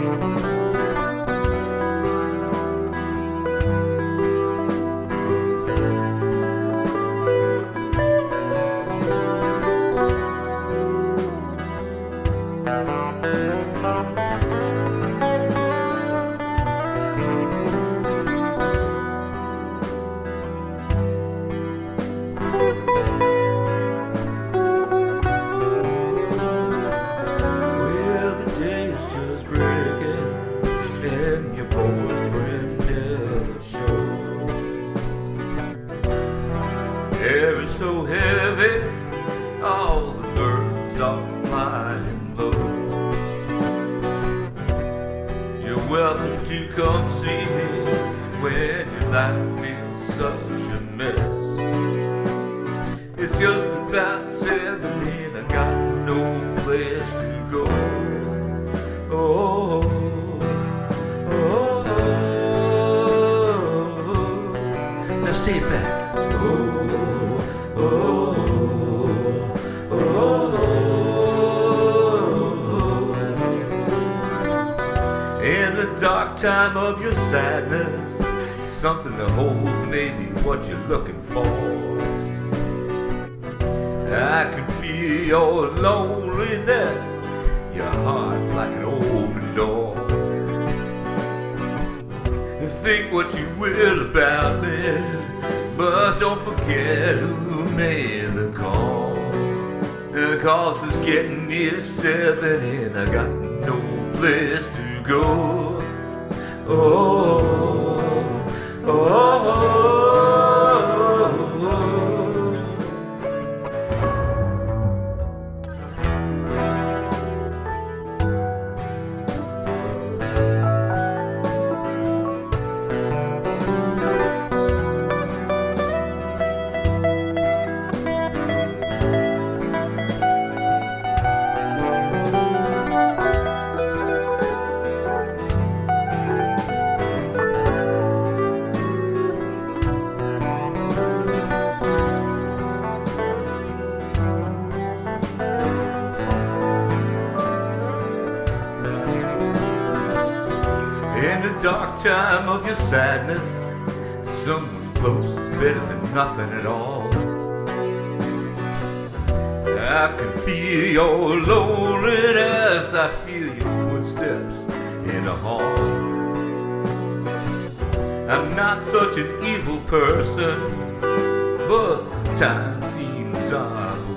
Música is so heavy, all the birds are flying low. You're welcome to come see me when your life feels such a mess. It's just about seven and I got no place to go. Oh, oh, oh. oh. Now say it back. Dark time of your sadness, something to hold, maybe what you're looking for. I can feel your loneliness, your heart like an open door. Think what you will about me, but don't forget who made the call. The cause is getting near seven, and I got no place to go. Oh, oh, oh. oh, oh. Dark time of your sadness, someone close is better than nothing at all. I can feel your loneliness, I feel your footsteps in the hall. I'm not such an evil person, but time seems on